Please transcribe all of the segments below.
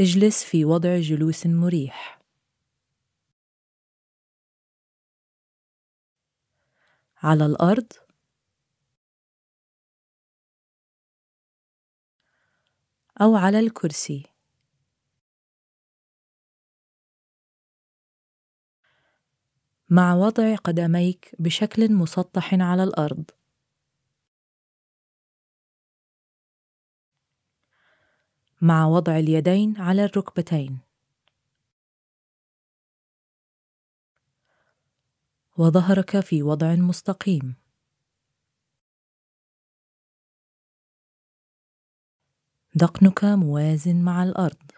اجلس في وضع جلوس مريح. على الأرض. أو على الكرسي. مع وضع قدميك بشكل مسطح على الأرض. مع وضع اليدين على الركبتين. وظهرك في وضع مستقيم. ذقنك موازن مع الأرض.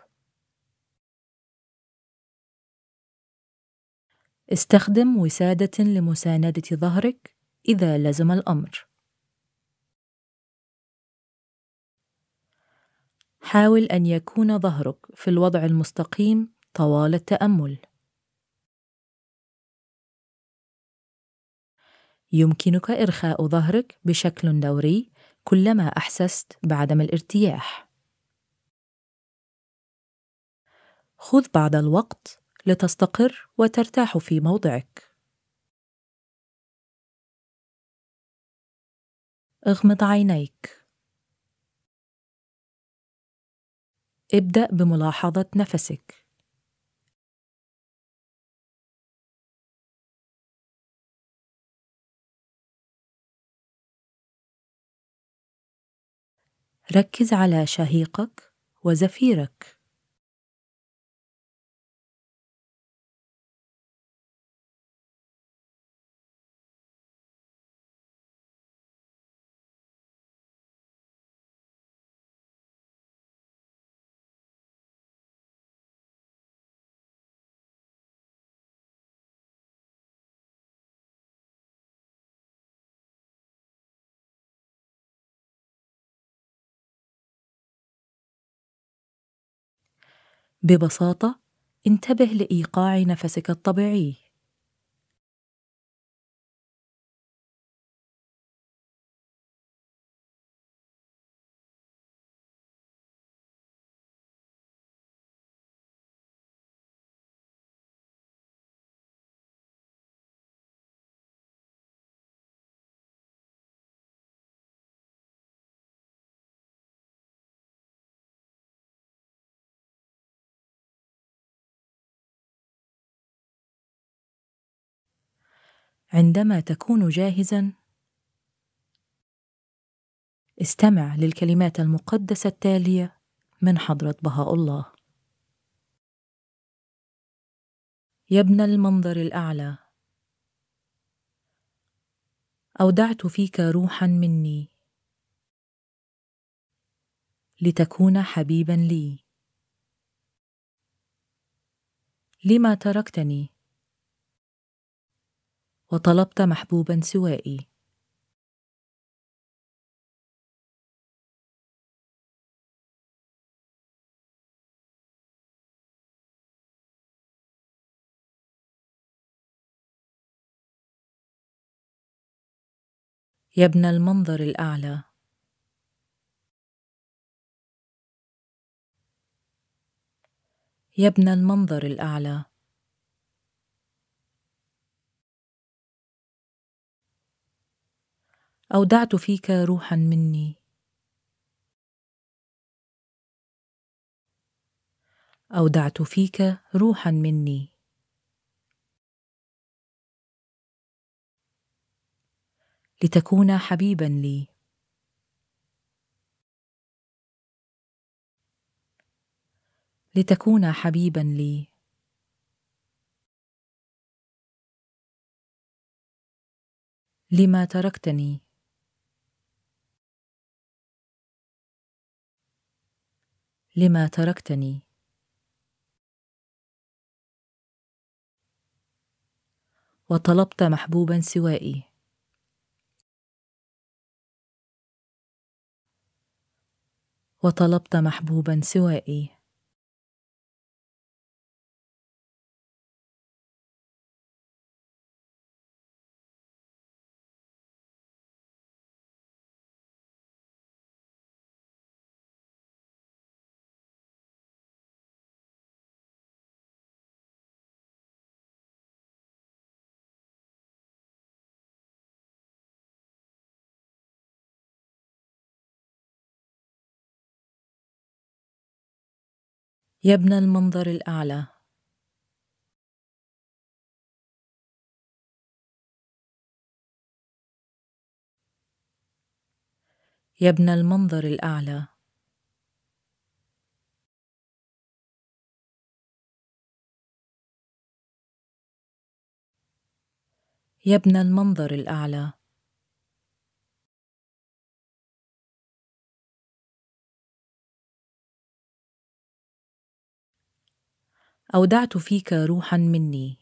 استخدم وسادة لمساندة ظهرك إذا لزم الأمر. حاول أن يكون ظهرك في الوضع المستقيم طوال التأمل. يمكنك إرخاء ظهرك بشكل دوري كلما أحسست بعدم الارتياح. خذ بعض الوقت لتستقر وترتاح في موضعك. اغمض عينيك. ابدأ بملاحظة نفسك. ركز على شهيقك وزفيرك. ببساطة انتبه لإيقاع نفسك الطبيعي. عندما تكون جاهزا. استمع للكلمات المقدسة التالية من حضرة بهاء الله. يا ابن المنظر الأعلى أودعت فيك روحا مني لتكون حبيبا لي. لما تركتني وطلبت محبوبا سوائي. يا ابن المنظر الأعلى. يا ابن المنظر الأعلى. أودعت فيك روحا مني. أودعت فيك روحا مني. لتكون حبيبا لي. لتكون حبيبا لي. لما تركتني. لما تركتني. وطلبت محبوبا سوائي. وطلبت محبوبا سوائي. يا ابن المنظر الأعلى. يا ابن المنظر الأعلى. يا ابن المنظر الأعلى. أودعت فيك روحا مني.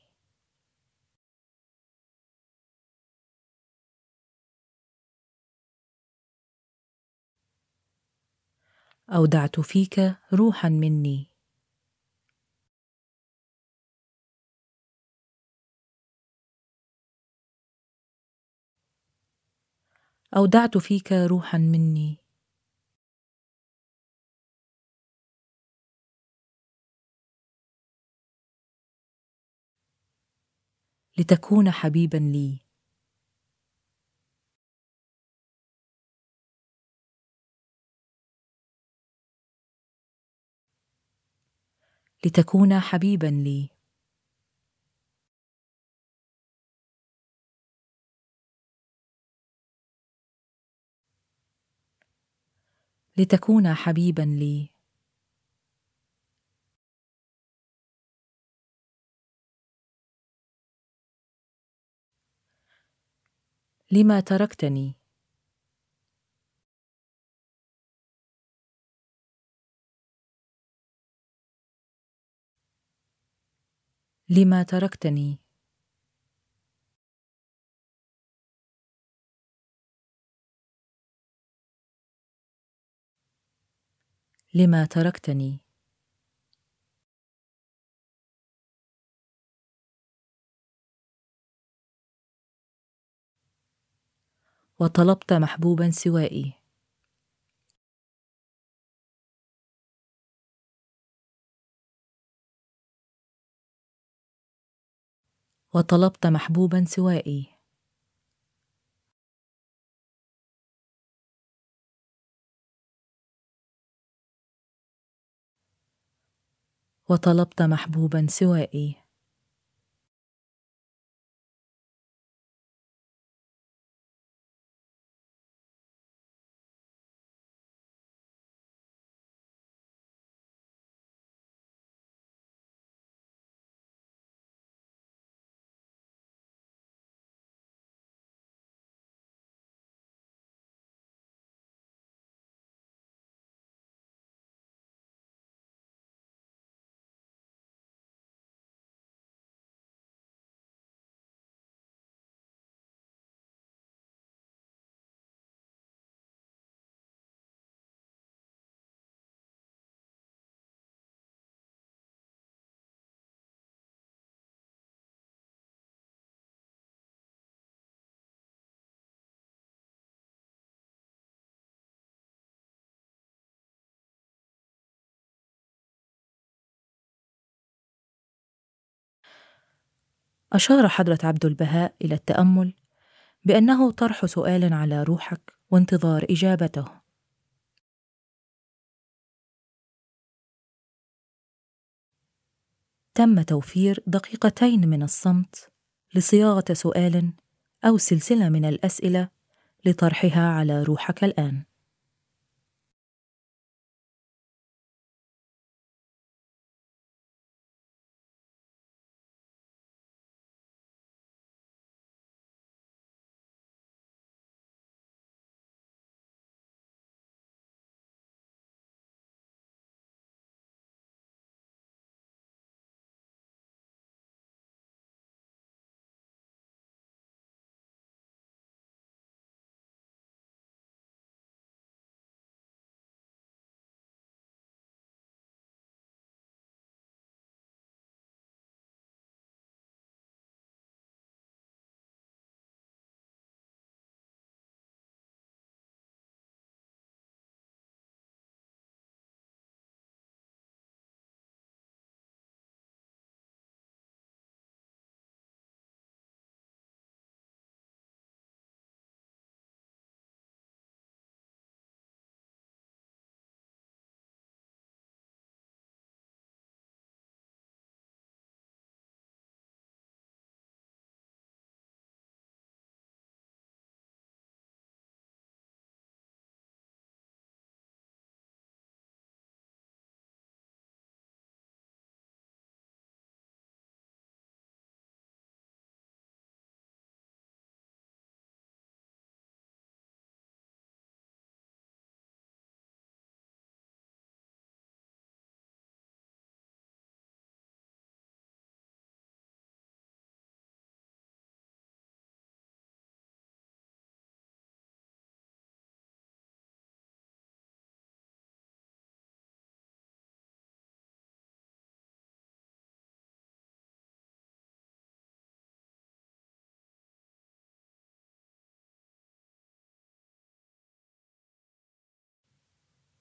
أودعت فيك روحا مني. أودعت فيك روحا مني. لتكون حبيبا لي. لتكون حبيبا لي. لتكون حبيبا لي. لما تركتني؟ لما تركتني؟ لما تركتني؟ وطلبت محبوبا سوائي. وطلبت محبوبا سوائي. وطلبت محبوبا سوائي. أشار حضرة عبد البهاء إلى التأمل بأنه طرح سؤال على روحك وانتظار إجابته. تم توفير دقيقتين من الصمت لصياغة سؤال أو سلسلة من الأسئلة لطرحها على روحك الآن.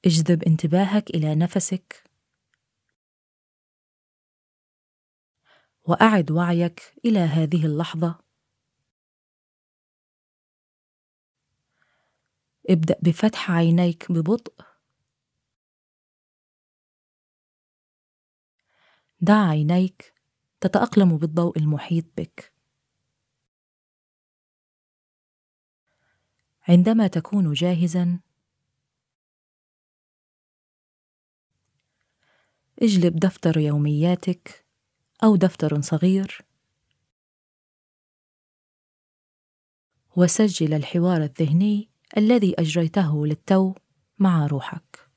اجذب انتباهك إلى نفسك. وأعد وعيك إلى هذه اللحظة. ابدأ بفتح عينيك ببطء. دع عينيك تتأقلم بالضوء المحيط بك. عندما تكون جاهزا اجلب دفتر يومياتك أو دفتر صغير. وسجل الحوار الذهني الذي أجريته للتو مع روحك.